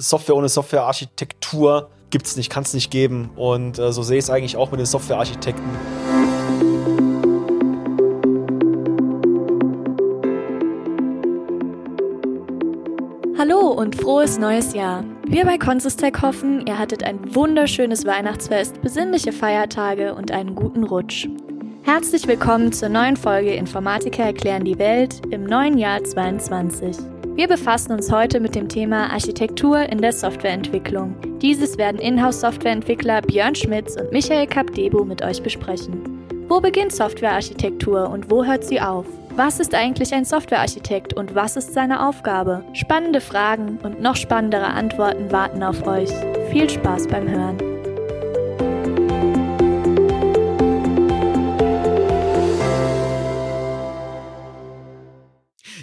Software ohne Softwarearchitektur gibt's nicht, kann es nicht geben. Und äh, so sehe ich es eigentlich auch mit den Softwarearchitekten. Hallo und frohes neues Jahr. Wir bei Consistec hoffen, ihr hattet ein wunderschönes Weihnachtsfest, besinnliche Feiertage und einen guten Rutsch. Herzlich willkommen zur neuen Folge Informatiker erklären die Welt im neuen Jahr 22. Wir befassen uns heute mit dem Thema Architektur in der Softwareentwicklung. Dieses werden Inhouse-Softwareentwickler Björn Schmitz und Michael Kapdebo mit euch besprechen. Wo beginnt Softwarearchitektur und wo hört sie auf? Was ist eigentlich ein Softwarearchitekt und was ist seine Aufgabe? Spannende Fragen und noch spannendere Antworten warten auf euch. Viel Spaß beim Hören.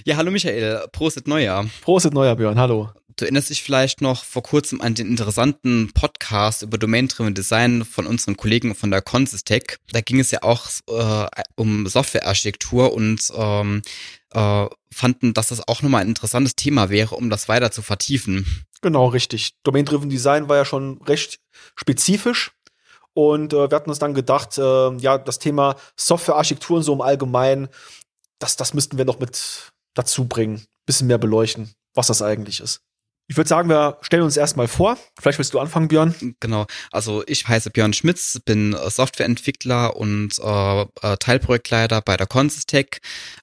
Ja, hallo Michael, Prost Neujahr. Prost Neujahr, Björn, hallo. Du erinnerst dich vielleicht noch vor kurzem an den interessanten Podcast über Domain-Driven Design von unseren Kollegen von der Consistec. Da ging es ja auch äh, um Softwarearchitektur und ähm, äh, fanden, dass das auch nochmal ein interessantes Thema wäre, um das weiter zu vertiefen. Genau, richtig. Domain-Driven Design war ja schon recht spezifisch. Und äh, wir hatten uns dann gedacht, äh, ja, das Thema Softwarearchitekturen so im Allgemeinen, das, das müssten wir noch mit dazu bringen, bisschen mehr beleuchten, was das eigentlich ist. Ich würde sagen, wir stellen uns erstmal vor. Vielleicht willst du anfangen, Björn. Genau. Also ich heiße Björn Schmitz, bin Softwareentwickler und äh, äh, Teilprojektleiter bei der Consistec.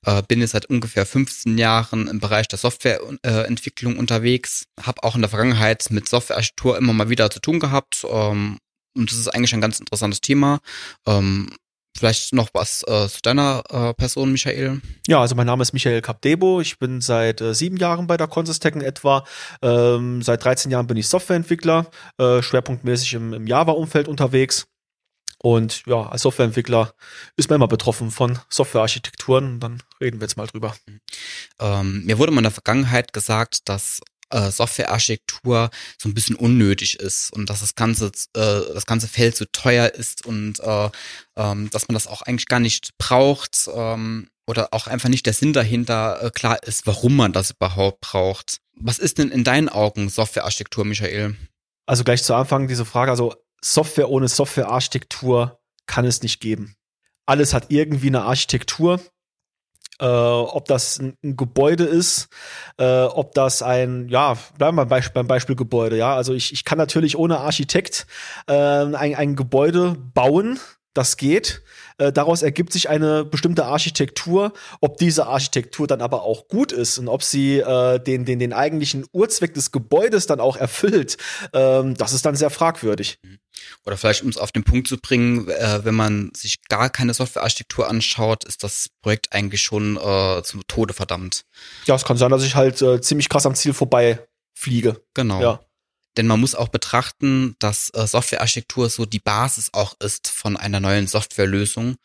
Äh, bin jetzt seit ungefähr 15 Jahren im Bereich der Softwareentwicklung unterwegs. Habe auch in der Vergangenheit mit Softwarearchitektur immer mal wieder zu tun gehabt. Ähm, und das ist eigentlich ein ganz interessantes Thema. Ähm, Vielleicht noch was äh, zu deiner äh, Person, Michael? Ja, also mein Name ist Michael Capdebo. Ich bin seit äh, sieben Jahren bei der Consistec in etwa. Ähm, seit 13 Jahren bin ich Softwareentwickler, äh, schwerpunktmäßig im, im Java-Umfeld unterwegs. Und ja, als Softwareentwickler ist man immer betroffen von Softwarearchitekturen. Dann reden wir jetzt mal drüber. Ähm, mir wurde mal in der Vergangenheit gesagt, dass äh, Softwarearchitektur so ein bisschen unnötig ist und dass das ganze äh, das ganze Feld zu teuer ist und äh, ähm, dass man das auch eigentlich gar nicht braucht ähm, oder auch einfach nicht der Sinn dahinter äh, klar ist, warum man das überhaupt braucht. Was ist denn in deinen Augen Softwarearchitektur, Michael? Also gleich zu Anfang diese Frage, also Software ohne Softwarearchitektur kann es nicht geben. Alles hat irgendwie eine Architektur äh, ob das ein, ein Gebäude ist, äh, ob das ein, ja, bleiben wir beim Beispiel, beim Beispiel Gebäude, ja. Also ich, ich kann natürlich ohne Architekt äh, ein, ein Gebäude bauen, das geht. Äh, daraus ergibt sich eine bestimmte Architektur. Ob diese Architektur dann aber auch gut ist und ob sie äh, den, den, den eigentlichen Urzweck des Gebäudes dann auch erfüllt, ähm, das ist dann sehr fragwürdig. Mhm. Oder vielleicht, um es auf den Punkt zu bringen, äh, wenn man sich gar keine Softwarearchitektur anschaut, ist das Projekt eigentlich schon äh, zum Tode verdammt. Ja, es kann sein, dass ich halt äh, ziemlich krass am Ziel vorbei fliege. Genau. Ja. Denn man muss auch betrachten, dass äh, Softwarearchitektur so die Basis auch ist von einer neuen Softwarelösung.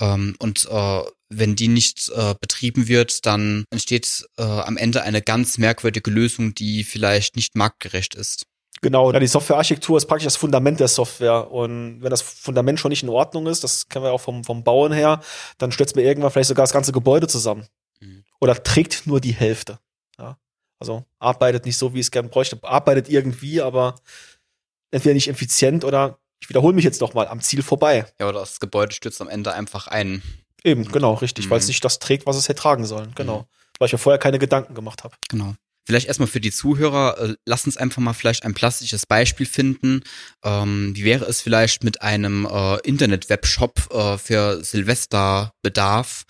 Ähm, und äh, wenn die nicht äh, betrieben wird, dann entsteht äh, am Ende eine ganz merkwürdige Lösung, die vielleicht nicht marktgerecht ist. Genau, die Softwarearchitektur ist praktisch das Fundament der Software. Und wenn das Fundament schon nicht in Ordnung ist, das kennen wir auch vom, vom Bauen her, dann stürzt mir irgendwann vielleicht sogar das ganze Gebäude zusammen. Mhm. Oder trägt nur die Hälfte. Ja. Also arbeitet nicht so, wie es gern bräuchte. Arbeitet irgendwie, aber entweder nicht effizient oder, ich wiederhole mich jetzt noch mal, am Ziel vorbei. Ja, oder das Gebäude stürzt am Ende einfach ein. Eben, genau, richtig, mhm. weil es nicht das trägt, was es hätte tragen sollen. Genau. Mhm. Weil ich mir vorher keine Gedanken gemacht habe. Genau. Vielleicht erstmal für die Zuhörer, äh, lass uns einfach mal vielleicht ein plastisches Beispiel finden. Ähm, wie wäre es vielleicht mit einem äh, Internet-Webshop äh, für Silvesterbedarf?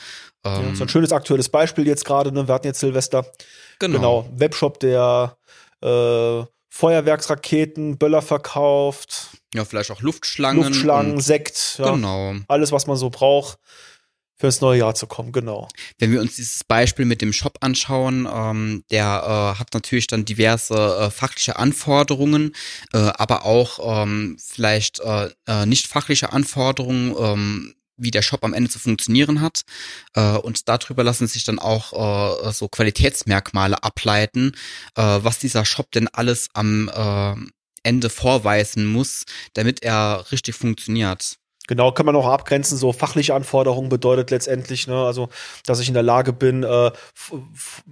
Ähm, ja, so ein schönes aktuelles Beispiel jetzt gerade, ne? wir hatten jetzt Silvester. Genau. genau. Webshop, der äh, Feuerwerksraketen, Böller verkauft. Ja, vielleicht auch Luftschlangen. Luftschlangen, Sekt. Ja, genau. Alles, was man so braucht fürs neue Jahr zu kommen, genau. Wenn wir uns dieses Beispiel mit dem Shop anschauen, ähm, der äh, hat natürlich dann diverse äh, fachliche Anforderungen, äh, aber auch ähm, vielleicht äh, äh, nicht fachliche Anforderungen, ähm, wie der Shop am Ende zu funktionieren hat. Äh, und darüber lassen sich dann auch äh, so Qualitätsmerkmale ableiten, äh, was dieser Shop denn alles am äh, Ende vorweisen muss, damit er richtig funktioniert. Genau, kann man auch abgrenzen. So fachliche Anforderungen bedeutet letztendlich, ne, also dass ich in der Lage bin, äh,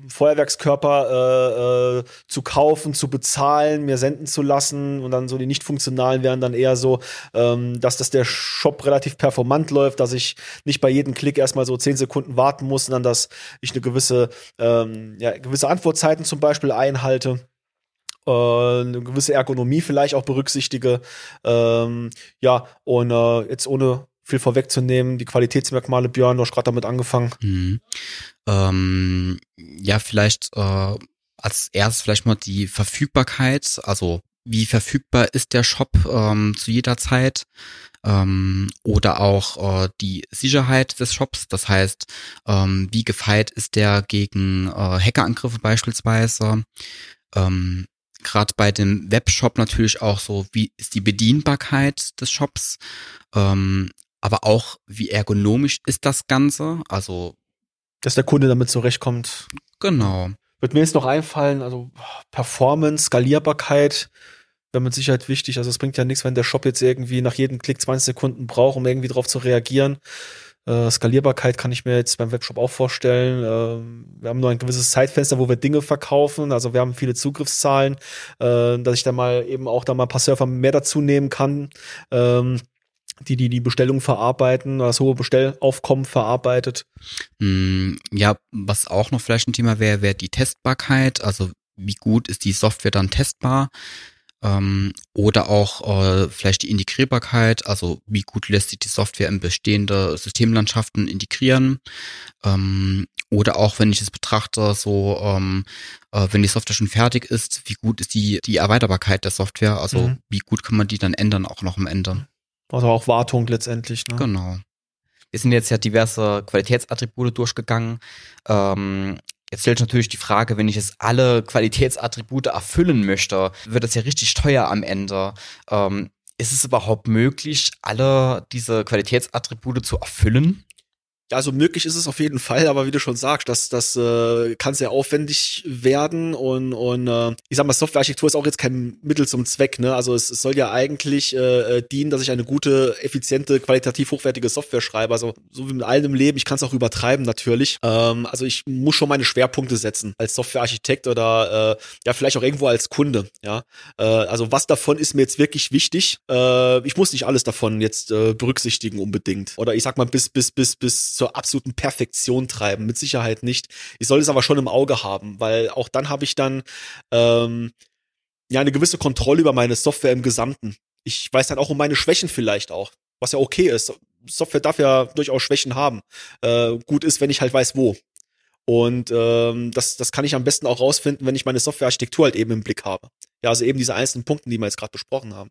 Feuerwerkskörper äh, äh, zu kaufen, zu bezahlen, mir senden zu lassen und dann so die nicht funktionalen wären dann eher so, ähm, dass das der Shop relativ performant läuft, dass ich nicht bei jedem Klick erstmal so zehn Sekunden warten muss, sondern dass ich eine gewisse, ähm, ja, gewisse Antwortzeiten zum Beispiel einhalte äh, eine gewisse Ergonomie vielleicht auch berücksichtige. Ähm, ja, und äh, jetzt ohne viel vorwegzunehmen, die Qualitätsmerkmale, Björn, du hast gerade damit angefangen. Mhm. Ähm, ja, vielleicht äh, als erstes vielleicht mal die Verfügbarkeit, also wie verfügbar ist der Shop ähm, zu jeder Zeit ähm, oder auch äh, die Sicherheit des Shops, das heißt, ähm, wie gefeit ist der gegen äh, Hackerangriffe beispielsweise, ähm, gerade bei dem Webshop natürlich auch so, wie ist die Bedienbarkeit des Shops, ähm, aber auch wie ergonomisch ist das Ganze, also dass der Kunde damit zurechtkommt. Genau. Wird mir jetzt noch einfallen, also Performance, Skalierbarkeit wäre mit Sicherheit wichtig. Also es bringt ja nichts, wenn der Shop jetzt irgendwie nach jedem Klick 20 Sekunden braucht, um irgendwie drauf zu reagieren. Äh, Skalierbarkeit kann ich mir jetzt beim Webshop auch vorstellen. Äh, wir haben nur ein gewisses Zeitfenster, wo wir Dinge verkaufen. Also wir haben viele Zugriffszahlen, äh, dass ich da mal eben auch da mal ein paar Surfer mehr dazu nehmen kann. Ähm, die die die Bestellung verarbeiten, das hohe Bestellaufkommen verarbeitet. Mm, ja, was auch noch vielleicht ein Thema wäre, wäre die Testbarkeit. Also wie gut ist die Software dann testbar? Ähm, oder auch äh, vielleicht die Integrierbarkeit, also wie gut lässt sich die Software in bestehende Systemlandschaften integrieren ähm, oder auch wenn ich es betrachte, so ähm, äh, wenn die Software schon fertig ist, wie gut ist die die Erweiterbarkeit der Software, also mhm. wie gut kann man die dann ändern auch noch am Ende. Also auch Wartung letztendlich. Ne? Genau. Wir sind jetzt ja diverse Qualitätsattribute durchgegangen. Ähm, Jetzt stellt sich natürlich die Frage, wenn ich jetzt alle Qualitätsattribute erfüllen möchte, wird das ja richtig teuer am Ende. Ähm, ist es überhaupt möglich, alle diese Qualitätsattribute zu erfüllen? Ja, also möglich ist es auf jeden Fall, aber wie du schon sagst, das, das äh, kann sehr aufwendig werden und, und äh, ich sag mal, Softwarearchitektur ist auch jetzt kein Mittel zum Zweck, ne? Also es, es soll ja eigentlich äh, äh, dienen, dass ich eine gute, effiziente, qualitativ hochwertige Software schreibe. Also so wie mit allem im Leben, ich kann es auch übertreiben natürlich. Ähm, also ich muss schon meine Schwerpunkte setzen als Softwarearchitekt oder äh, ja vielleicht auch irgendwo als Kunde. Ja, äh, also was davon ist mir jetzt wirklich wichtig? Äh, ich muss nicht alles davon jetzt äh, berücksichtigen unbedingt. Oder ich sag mal bis bis bis bis zur absoluten Perfektion treiben, mit Sicherheit nicht. Ich soll es aber schon im Auge haben, weil auch dann habe ich dann ähm, ja eine gewisse Kontrolle über meine Software im Gesamten. Ich weiß dann auch um meine Schwächen vielleicht auch, was ja okay ist. Software darf ja durchaus Schwächen haben. Äh, gut ist, wenn ich halt weiß, wo. Und ähm, das, das kann ich am besten auch rausfinden, wenn ich meine Softwarearchitektur halt eben im Blick habe. Ja, also eben diese einzelnen Punkte, die wir jetzt gerade besprochen haben.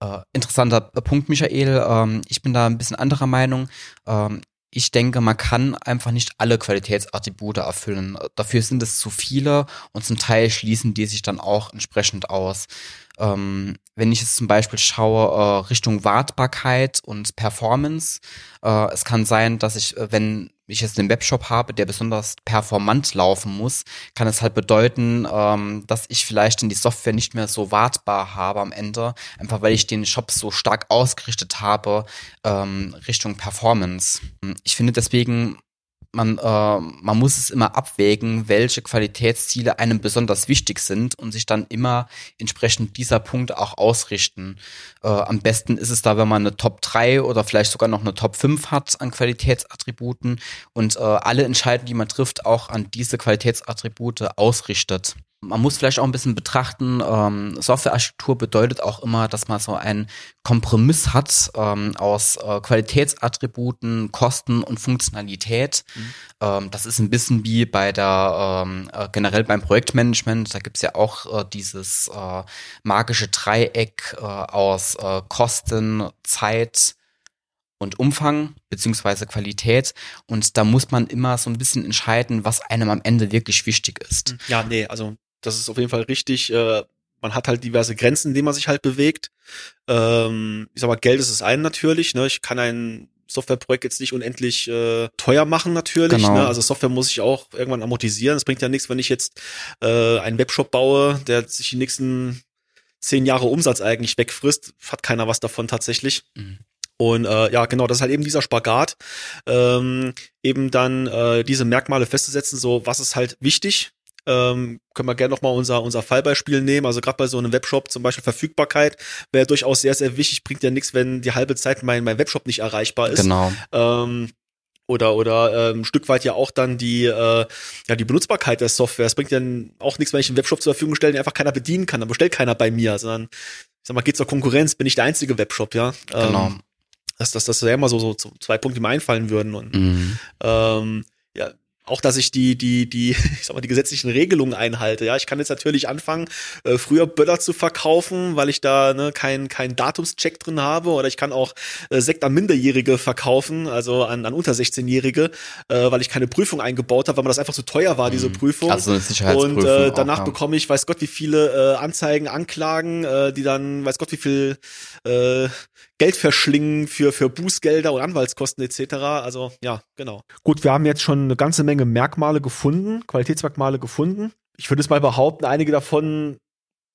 Äh, interessanter Punkt, Michael. Ähm, ich bin da ein bisschen anderer Meinung. Ähm, ich denke, man kann einfach nicht alle Qualitätsattribute erfüllen. Dafür sind es zu viele und zum Teil schließen die sich dann auch entsprechend aus. Ähm, wenn ich jetzt zum Beispiel schaue äh, Richtung Wartbarkeit und Performance, äh, es kann sein, dass ich, äh, wenn ich jetzt einen Webshop habe, der besonders performant laufen muss, kann es halt bedeuten, ähm, dass ich vielleicht in die Software nicht mehr so wartbar habe am Ende, einfach weil ich den Shop so stark ausgerichtet habe ähm, Richtung Performance. Ich finde deswegen man, äh, man muss es immer abwägen, welche Qualitätsziele einem besonders wichtig sind und sich dann immer entsprechend dieser Punkte auch ausrichten. Äh, am besten ist es da, wenn man eine Top 3 oder vielleicht sogar noch eine Top 5 hat an Qualitätsattributen und äh, alle Entscheidungen, die man trifft, auch an diese Qualitätsattribute ausrichtet. Man muss vielleicht auch ein bisschen betrachten, ähm, Softwarearchitektur bedeutet auch immer, dass man so einen Kompromiss hat ähm, aus äh, Qualitätsattributen, Kosten und Funktionalität. Mhm. Ähm, das ist ein bisschen wie bei der ähm, äh, generell beim Projektmanagement. Da gibt's ja auch äh, dieses äh, magische Dreieck äh, aus äh, Kosten, Zeit und Umfang beziehungsweise Qualität. Und da muss man immer so ein bisschen entscheiden, was einem am Ende wirklich wichtig ist. Ja, nee, also das ist auf jeden Fall richtig. Äh, man hat halt diverse Grenzen, in denen man sich halt bewegt. Ähm, ich sag mal, Geld ist es einen natürlich. Ne? Ich kann ein Softwareprojekt jetzt nicht unendlich äh, teuer machen natürlich. Genau. Ne? Also Software muss ich auch irgendwann amortisieren. Es bringt ja nichts, wenn ich jetzt äh, einen Webshop baue, der sich die nächsten zehn Jahre Umsatz eigentlich wegfrisst. Hat keiner was davon tatsächlich. Mhm. Und äh, ja, genau, das ist halt eben dieser Spagat, ähm, eben dann äh, diese Merkmale festzusetzen, so was ist halt wichtig. Ähm, können wir gerne nochmal unser, unser Fallbeispiel nehmen. Also gerade bei so einem Webshop zum Beispiel Verfügbarkeit wäre durchaus sehr, sehr wichtig. Bringt ja nichts, wenn die halbe Zeit mein, mein Webshop nicht erreichbar ist. Genau. Ähm, oder oder ähm, ein Stück weit ja auch dann die äh, ja die Benutzbarkeit der Software. Es bringt ja auch nichts, wenn ich einen Webshop zur Verfügung stelle, den einfach keiner bedienen kann. Dann bestellt keiner bei mir, sondern ich sag mal, geht zur Konkurrenz, bin ich der einzige Webshop, ja. Genau. Ähm, das, das, das wäre immer so, so zwei Punkte, die mir einfallen würden. Und Mhm. ähm, ja, auch, dass ich die, die, die, ich sag mal, die gesetzlichen Regelungen einhalte. Ja, ich kann jetzt natürlich anfangen, äh, früher Böller zu verkaufen, weil ich da ne, kein, kein Datumscheck drin habe. Oder ich kann auch äh, Sekt an Minderjährige verkaufen, also an, an unter 16-Jährige, äh, weil ich keine Prüfung eingebaut habe, weil mir das einfach zu teuer war, diese Mhm. Prüfung. Also eine Sicherheitsprüfung. Und äh, auch, danach ja. bekomme ich, weiß Gott, wie viele äh, Anzeigen, Anklagen, äh, die dann, weiß Gott, wie viel äh, Geld verschlingen für, für Bußgelder und Anwaltskosten etc. Also ja, genau. Gut, wir haben jetzt schon eine ganze Menge Merkmale gefunden, Qualitätsmerkmale gefunden. Ich würde es mal behaupten, einige davon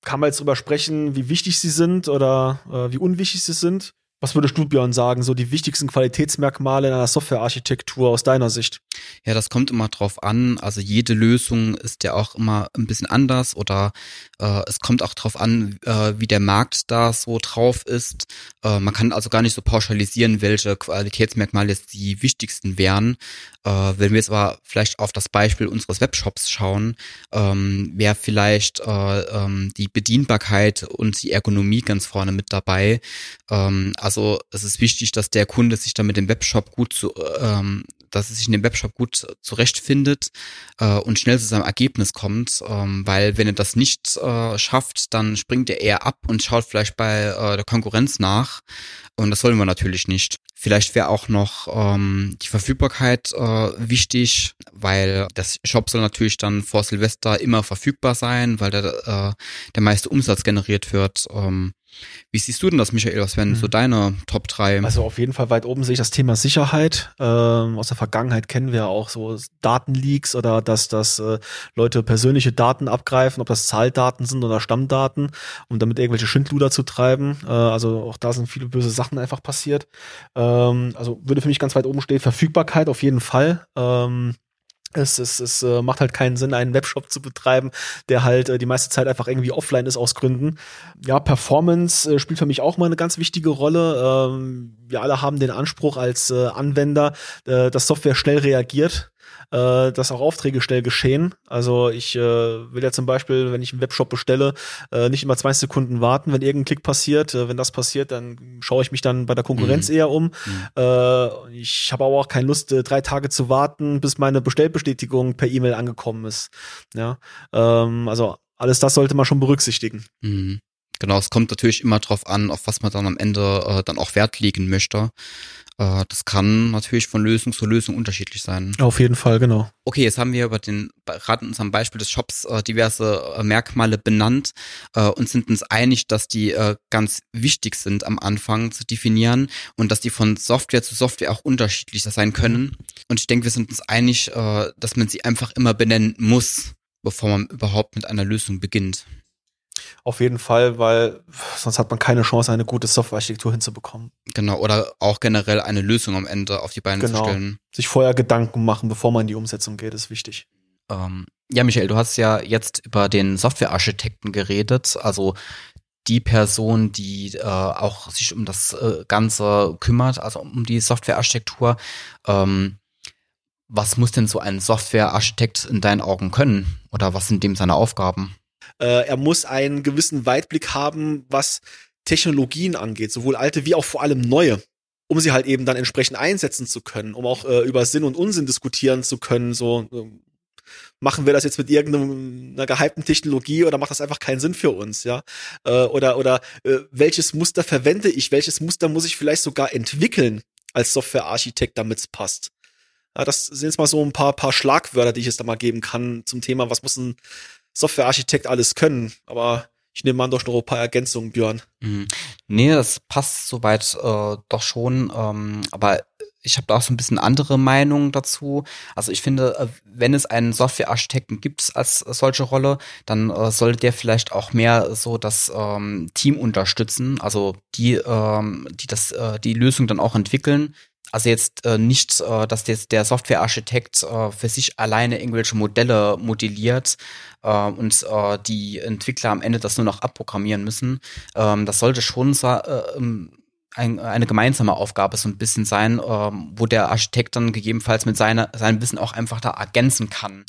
kann man jetzt drüber sprechen, wie wichtig sie sind oder äh, wie unwichtig sie sind. Was würdest du, Björn, sagen, so die wichtigsten Qualitätsmerkmale in einer Softwarearchitektur aus deiner Sicht? Ja, das kommt immer drauf an. Also jede Lösung ist ja auch immer ein bisschen anders oder äh, es kommt auch drauf an, äh, wie der Markt da so drauf ist. Äh, man kann also gar nicht so pauschalisieren, welche Qualitätsmerkmale jetzt die wichtigsten wären. Äh, wenn wir jetzt aber vielleicht auf das Beispiel unseres Webshops schauen, ähm, wäre vielleicht äh, ähm, die Bedienbarkeit und die Ergonomie ganz vorne mit dabei. Ähm, also es ist wichtig, dass der Kunde sich dann mit dem Webshop gut zu, ähm, dass es sich in dem Webshop gut zurechtfindet äh, und schnell zu seinem Ergebnis kommt, ähm, weil wenn er das nicht äh, schafft, dann springt er eher ab und schaut vielleicht bei äh, der Konkurrenz nach und das wollen wir natürlich nicht. Vielleicht wäre auch noch ähm, die Verfügbarkeit äh, wichtig, weil das Shop soll natürlich dann vor Silvester immer verfügbar sein, weil der, äh, der meiste Umsatz generiert wird. Ähm, wie siehst du denn das, Michael? Was wären Mhm. so deine Top 3? Also auf jeden Fall weit oben sehe ich das Thema Sicherheit. Ähm, aus der Vergangenheit kennen wir auch so Datenleaks oder dass, dass äh, Leute persönliche Daten abgreifen, ob das Zahldaten sind oder Stammdaten, um damit irgendwelche Schindluder zu treiben. Äh, also auch da sind viele böse Sachen einfach passiert. Ähm, also würde für mich ganz weit oben stehen. Verfügbarkeit auf jeden Fall. Ähm, es, es, es äh, macht halt keinen Sinn, einen Webshop zu betreiben, der halt äh, die meiste Zeit einfach irgendwie offline ist aus Gründen. Ja, Performance äh, spielt für mich auch mal eine ganz wichtige Rolle. Ähm, wir alle haben den Anspruch als äh, Anwender, äh, dass Software schnell reagiert, äh, dass auch Aufträge schnell geschehen. Also ich äh, will ja zum Beispiel, wenn ich einen Webshop bestelle, äh, nicht immer zwei Sekunden warten, wenn irgendein Klick passiert. Äh, wenn das passiert, dann schaue ich mich dann bei der Konkurrenz Mhm. eher um. Mhm. Äh, ich habe aber auch keine Lust, äh, drei Tage zu warten, bis meine Bestellbestätigung per E-Mail angekommen ist. Ja, ähm, also alles das sollte man schon berücksichtigen. Mhm. Genau, es kommt natürlich immer drauf an, auf was man dann am Ende äh, dann auch Wert legen möchte. Äh, das kann natürlich von Lösung zu Lösung unterschiedlich sein. Auf jeden Fall, genau. Okay, jetzt haben wir über den, gerade in unserem Beispiel des Shops, äh, diverse äh, Merkmale benannt äh, und sind uns einig, dass die äh, ganz wichtig sind am Anfang zu definieren und dass die von Software zu Software auch unterschiedlich sein können. Und ich denke, wir sind uns einig, dass man sie einfach immer benennen muss, bevor man überhaupt mit einer Lösung beginnt. Auf jeden Fall, weil sonst hat man keine Chance, eine gute Softwarearchitektur hinzubekommen. Genau, oder auch generell eine Lösung am Ende auf die Beine Genau. zu stellen. Sich vorher Gedanken machen, bevor man in die Umsetzung geht, ist wichtig. Ähm, ja, Michael, du hast ja jetzt über den Softwarearchitekten geredet, also die Person, die äh, auch sich um das äh, Ganze kümmert, also um die Softwarearchitektur. Ähm, was muss denn so ein Softwarearchitekt in deinen Augen können? Oder was sind dem seine Aufgaben? Äh, er muss einen gewissen Weitblick haben, was Technologien angeht, sowohl alte wie auch vor allem neue, um sie halt eben dann entsprechend einsetzen zu können, um auch äh, über Sinn und Unsinn diskutieren zu können. So ähm, machen wir das jetzt mit irgendeiner gehypten Technologie oder macht das einfach keinen Sinn für uns, ja? Äh, oder oder äh, welches Muster verwende ich? Welches Muster muss ich vielleicht sogar entwickeln als Softwarearchitekt, damit es passt? Ja, das sind jetzt mal so ein paar, paar Schlagwörter, die ich jetzt da mal geben kann zum Thema, was muss ein Softwarearchitekt alles können. Aber ich nehme an, doch noch ein paar Ergänzungen, Björn. Mhm. Nee, das passt soweit äh, doch schon. Ähm, aber ich habe da auch so ein bisschen andere Meinungen dazu. Also ich finde, äh, wenn es einen Softwarearchitekten gibt als solche Rolle, dann äh, sollte der vielleicht auch mehr so das ähm, Team unterstützen, also die, ähm, die das, äh, die Lösung dann auch entwickeln. Also jetzt äh, nicht, äh, dass jetzt der Softwarearchitekt äh, für sich alleine irgendwelche Modelle modelliert äh, und äh, die Entwickler am Ende das nur noch abprogrammieren müssen. Ähm, das sollte schon äh, ähm, ein, eine gemeinsame Aufgabe so ein bisschen sein, ähm, wo der Architekt dann gegebenenfalls mit seiner, seinem Wissen auch einfach da ergänzen kann.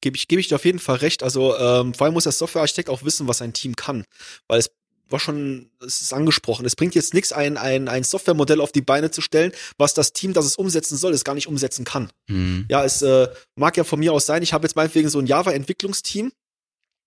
Gebe ich, gebe ich dir auf jeden Fall recht. Also ähm, vor allem muss der Softwarearchitekt auch wissen, was sein Team kann. Weil es war schon, es ist angesprochen, es bringt jetzt nichts, ein, ein, ein Softwaremodell auf die Beine zu stellen, was das Team, das es umsetzen soll, es gar nicht umsetzen kann. Mhm. Ja, es äh, mag ja von mir aus sein, ich habe jetzt meinetwegen so ein Java-Entwicklungsteam,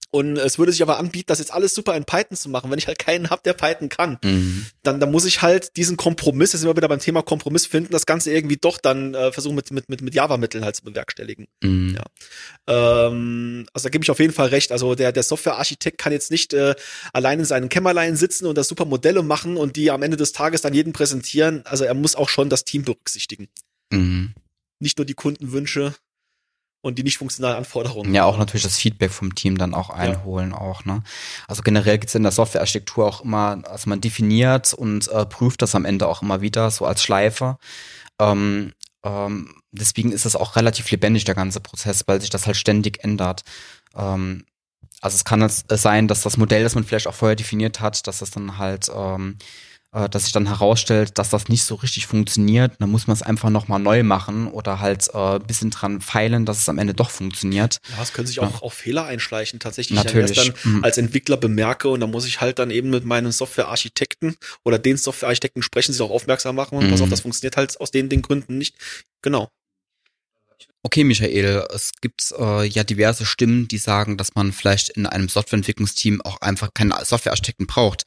und es würde sich aber anbieten, das jetzt alles super in Python zu machen. Wenn ich halt keinen hab, der Python kann, mhm. dann, dann muss ich halt diesen Kompromiss, jetzt sind wir wieder beim Thema Kompromiss finden, das Ganze irgendwie doch dann äh, versuchen mit, mit, mit, mit Java-Mitteln halt zu bewerkstelligen. Mhm. Ja. Ähm, also da gebe ich auf jeden Fall recht. Also der, der Software-Architekt kann jetzt nicht äh, allein in seinen Kämmerlein sitzen und da super Modelle machen und die am Ende des Tages dann jeden präsentieren. Also er muss auch schon das Team berücksichtigen. Mhm. Nicht nur die Kundenwünsche, und die nicht funktionalen Anforderungen. Ja, auch natürlich das Feedback vom Team dann auch einholen ja. auch, ne? Also generell gibt's in der Softwarearchitektur auch immer, also man definiert und äh, prüft das am Ende auch immer wieder, so als Schleife. Ähm, ähm, deswegen ist das auch relativ lebendig, der ganze Prozess, weil sich das halt ständig ändert. Ähm, also es kann es sein, dass das Modell, das man vielleicht auch vorher definiert hat, dass das dann halt ähm, äh, dass sich dann herausstellt, dass das nicht so richtig funktioniert, dann muss man es einfach nochmal neu machen oder halt äh, bisschen dran feilen, dass es am Ende doch funktioniert. Ja, es können sich auch, ja. auch Fehler einschleichen, tatsächlich. Natürlich. Wenn ich das dann mhm. als Entwickler bemerke und dann muss ich halt dann eben mit meinen Softwarearchitekten oder den Softwarearchitekten sprechen, sie auch aufmerksam machen und mhm. pass auf, das funktioniert halt aus den, den Gründen nicht. Genau. Okay, Michael, es gibt äh, ja diverse Stimmen, die sagen, dass man vielleicht in einem Softwareentwicklungsteam auch einfach keinen Softwarearchitekten braucht.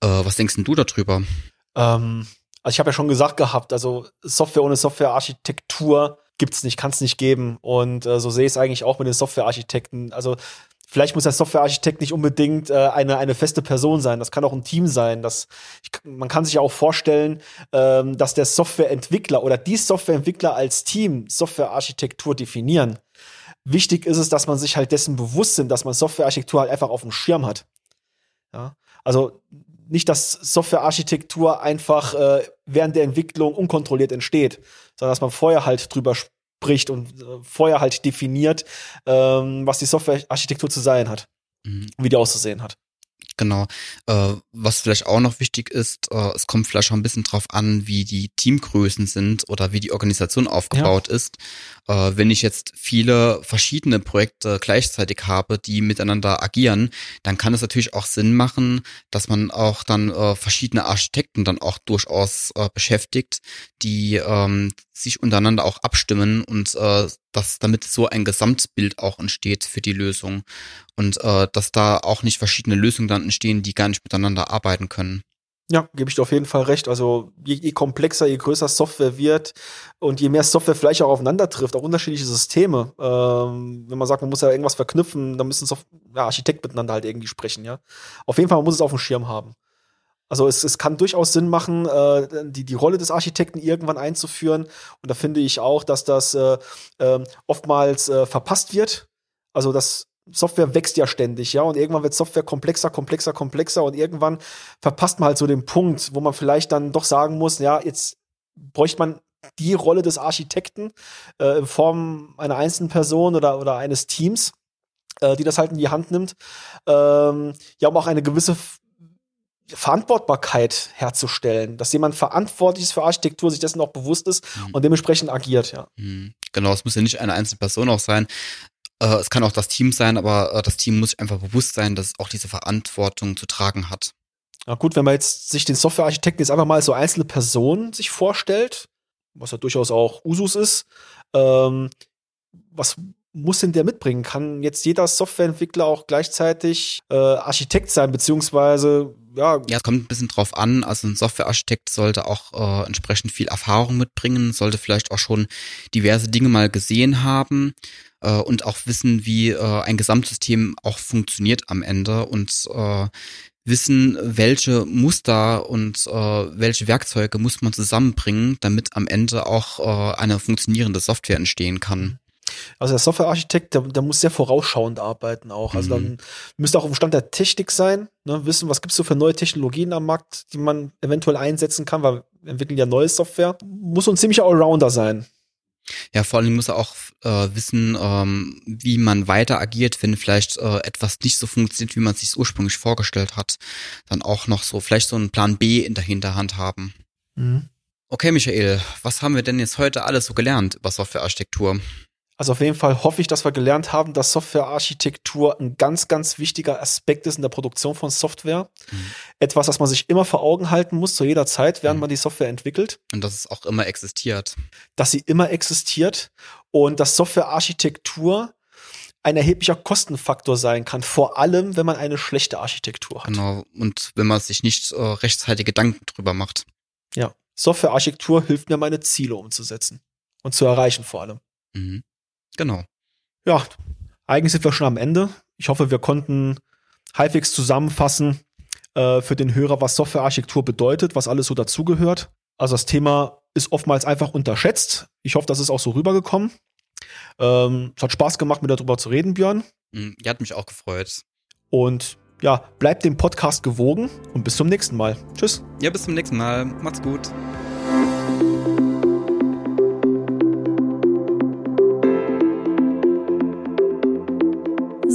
Äh, was denkst denn du darüber? Ähm, also ich habe ja schon gesagt gehabt, also Software ohne Softwarearchitektur gibt's nicht, kann es nicht geben. Und äh, so sehe ich es eigentlich auch mit den Softwarearchitekten. Also Vielleicht muss der Softwarearchitekt nicht unbedingt äh, eine, eine feste Person sein. Das kann auch ein Team sein. Das, ich, man kann sich ja auch vorstellen, ähm, dass der Softwareentwickler oder die Softwareentwickler als Team Softwarearchitektur definieren. Wichtig ist es, dass man sich halt dessen bewusst sind, dass man Softwarearchitektur halt einfach auf dem Schirm hat. Ja? Also nicht, dass Softwarearchitektur einfach äh, während der Entwicklung unkontrolliert entsteht, sondern dass man vorher halt drüber bricht und äh, vorher halt definiert, ähm, was die Softwarearchitektur zu sein hat, mhm. wie die auszusehen hat. Genau. Äh, was vielleicht auch noch wichtig ist, äh, es kommt vielleicht auch ein bisschen drauf an, wie die Teamgrößen sind oder wie die Organisation aufgebaut ja. ist. Äh, wenn ich jetzt viele verschiedene Projekte gleichzeitig habe, die miteinander agieren, dann kann es natürlich auch Sinn machen, dass man auch dann äh, verschiedene Architekten dann auch durchaus äh, beschäftigt, die ähm, sich untereinander auch abstimmen und äh, dass damit so ein Gesamtbild auch entsteht für die Lösung und äh, dass da auch nicht verschiedene Lösungen dann entstehen, die gar nicht miteinander arbeiten können. Ja, gebe ich dir auf jeden Fall recht. Also je, je, komplexer, je größer Software wird und je mehr Software vielleicht auch aufeinander trifft, auch unterschiedliche Systeme. Ähm, wenn man sagt, man muss ja irgendwas verknüpfen, dann müssen Soft ja, Architekt miteinander halt irgendwie sprechen, ja. Auf jeden Fall, man muss es auf dem Schirm haben. Also es, es kann durchaus Sinn machen, äh, die, die Rolle des Architekten irgendwann einzuführen. Und da finde ich auch, dass das äh, äh, oftmals verpasst wird. Also das Software wächst ja ständig, ja, und irgendwann wird Software komplexer, komplexer, komplexer und irgendwann verpasst man halt so den Punkt, wo man vielleicht dann doch sagen muss, ja, jetzt bräuchte man die Rolle des Architekten äh, in Form einer einzelnen Person oder, oder eines Teams, äh, die das halt in die Hand nimmt, ähm, ja, um auch eine gewisse Verantwortbarkeit herzustellen, dass jemand verantwortlich ist für Architektur, sich dessen auch bewusst ist mhm. und dementsprechend agiert, ja. Mhm. Genau, es muss ja nicht eine einzelne Person auch sein. Äh, es kann auch das Team sein, aber äh, das Team muss sich einfach bewusst sein, dass es auch diese Verantwortung zu tragen hat. Ja gut, wenn man jetzt sich den Softwarearchitekten jetzt einfach mal so einzelne Personen sich vorstellt, was ja durchaus auch Usus ist, ähm, was muss denn der mitbringen? Kann jetzt jeder Softwareentwickler auch gleichzeitig äh, Architekt sein, beziehungsweise ja. Ja, es kommt ein bisschen drauf an. Also ein Softwarearchitekt sollte auch äh, entsprechend viel Erfahrung mitbringen, sollte vielleicht auch schon diverse Dinge mal gesehen haben äh, und auch wissen, wie äh, ein Gesamtsystem auch funktioniert am Ende und äh, wissen, welche Muster und äh, welche Werkzeuge muss man zusammenbringen, damit am Ende auch äh, eine funktionierende Software entstehen kann. Also der Softwarearchitekt, der, der muss sehr vorausschauend arbeiten auch. Also mhm. dann müsste auch auf dem Stand der Technik sein, ne, wissen, was gibt's so für neue Technologien am Markt, die man eventuell einsetzen kann, weil wir entwickeln ja neue Software. Muss so ein ziemlicher Allrounder sein. Ja, vor allem muss er auch äh, wissen, ähm, wie man weiter agiert, wenn vielleicht äh, etwas nicht so funktioniert, wie man es sich ursprünglich vorgestellt hat. Dann auch noch so vielleicht so einen Plan B in der Hinterhand haben. Mhm. Okay, Michael, was haben wir denn jetzt heute alles so gelernt über Softwarearchitektur? Also auf jeden Fall hoffe ich, dass wir gelernt haben, dass Softwarearchitektur ein ganz, ganz wichtiger Aspekt ist in der Produktion von Software. Mhm. Etwas, das man sich immer vor Augen halten muss, zu jeder Zeit, während mhm. man die Software entwickelt. Und dass es auch immer existiert. Dass sie immer existiert und dass Softwarearchitektur ein erheblicher Kostenfaktor sein kann, vor allem, wenn man eine schlechte Architektur hat. Genau, und wenn man sich nicht äh, rechtzeitig Gedanken drüber macht. Ja, Softwarearchitektur hilft mir, meine Ziele umzusetzen und zu erreichen vor allem. Mhm. Genau. Ja, eigentlich sind wir schon am Ende. Ich hoffe, wir konnten halbwegs zusammenfassen äh, für den Hörer, was Softwarearchitektur bedeutet, was alles so dazugehört. Also das Thema ist oftmals einfach unterschätzt. Ich hoffe, das ist auch so rübergekommen. Ähm, es hat Spaß gemacht, mit darüber zu reden, Björn. Mhm, ja, hat mich auch gefreut. Und ja, bleibt dem Podcast gewogen und bis zum nächsten Mal. Tschüss. Ja, bis zum nächsten Mal. Macht's gut.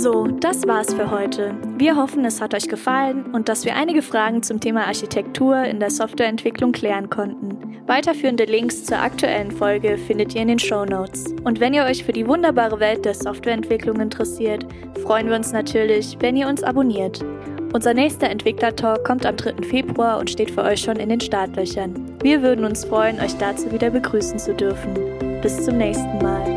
So, das war's für heute. Wir hoffen, es hat euch gefallen und dass wir einige Fragen zum Thema Architektur in der Softwareentwicklung klären konnten. Weiterführende Links zur aktuellen Folge findet ihr in den Show Notes. Und wenn ihr euch für die wunderbare Welt der Softwareentwicklung interessiert, freuen wir uns natürlich, wenn ihr uns abonniert. Unser nächster Entwickler-Talk kommt am 3. Februar und steht für euch schon in den Startlöchern. Wir würden uns freuen, euch dazu wieder begrüßen zu dürfen. Bis zum nächsten Mal.